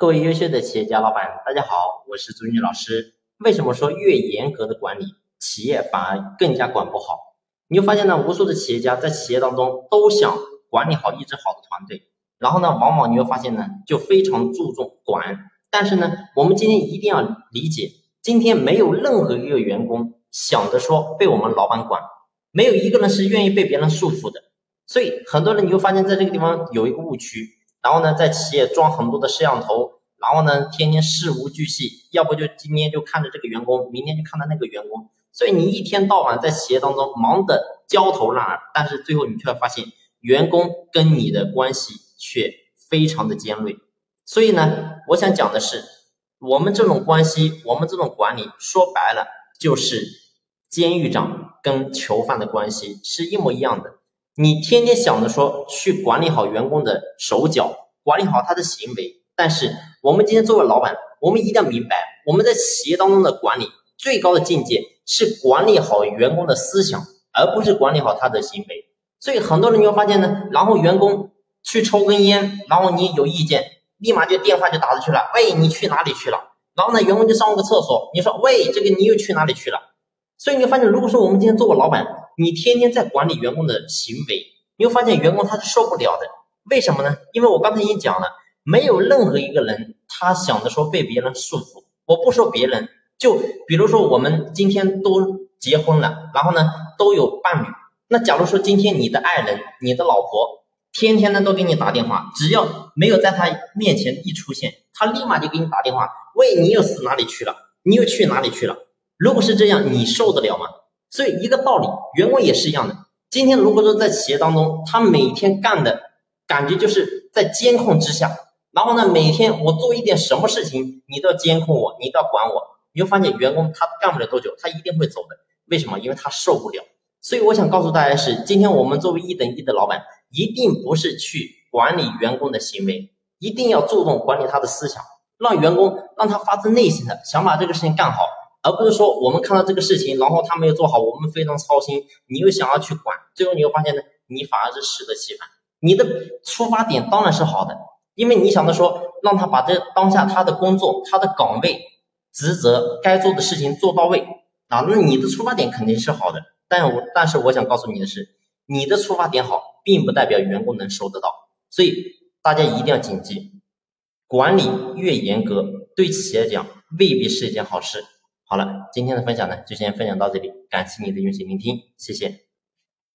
各位优秀的企业家老板，大家好，我是朱军老师。为什么说越严格的管理，企业反而更加管不好？你会发现呢，无数的企业家在企业当中都想管理好一支好的团队，然后呢，往往你会发现呢，就非常注重管。但是呢，我们今天一定要理解，今天没有任何一个员工想着说被我们老板管，没有一个人是愿意被别人束缚的。所以很多人你会发现在这个地方有一个误区。然后呢，在企业装很多的摄像头，然后呢，天天事无巨细，要不就今天就看着这个员工，明天就看到那个员工，所以你一天到晚在企业当中忙得焦头烂额，但是最后你却发现员工跟你的关系却非常的尖锐。所以呢，我想讲的是，我们这种关系，我们这种管理，说白了就是监狱长跟囚犯的关系是一模一样的。你天天想着说去管理好员工的手脚，管理好他的行为，但是我们今天作为老板，我们一定要明白，我们在企业当中的管理最高的境界是管理好员工的思想，而不是管理好他的行为。所以很多人你会发现呢，然后员工去抽根烟，然后你有意见，立马就电话就打出去了，喂，你去哪里去了？然后呢，员工就上个厕所，你说喂，这个你又去哪里去了？所以你会发现，如果说我们今天做个老板，你天天在管理员工的行为，你会发现员工他是受不了的。为什么呢？因为我刚才已经讲了，没有任何一个人他想着说被别人束缚。我不说别人，就比如说我们今天都结婚了，然后呢都有伴侣。那假如说今天你的爱人、你的老婆天天呢都给你打电话，只要没有在他面前一出现，他立马就给你打电话，喂，你又死哪里去了？你又去哪里去了？如果是这样，你受得了吗？所以一个道理，员工也是一样的。今天如果说在企业当中，他每天干的感觉就是在监控之下，然后呢，每天我做一点什么事情，你都要监控我，你都要管我，你会发现员工他干不了多久，他一定会走的。为什么？因为他受不了。所以我想告诉大家是，今天我们作为一等一的老板，一定不是去管理员工的行为，一定要注重管理他的思想，让员工让他发自内心的想把这个事情干好。而不是说我们看到这个事情，然后他没有做好，我们非常操心，你又想要去管，最后你会发现呢，你反而是适得其反。你的出发点当然是好的，因为你想着说让他把这当下他的工作、他的岗位、职责该做的事情做到位啊，那你的出发点肯定是好的。但我但是我想告诉你的是，你的出发点好，并不代表员工能收得到。所以大家一定要谨记，管理越严格，对企业讲未必是一件好事。好了，今天的分享呢，就先分享到这里，感谢你的用心聆听，谢谢。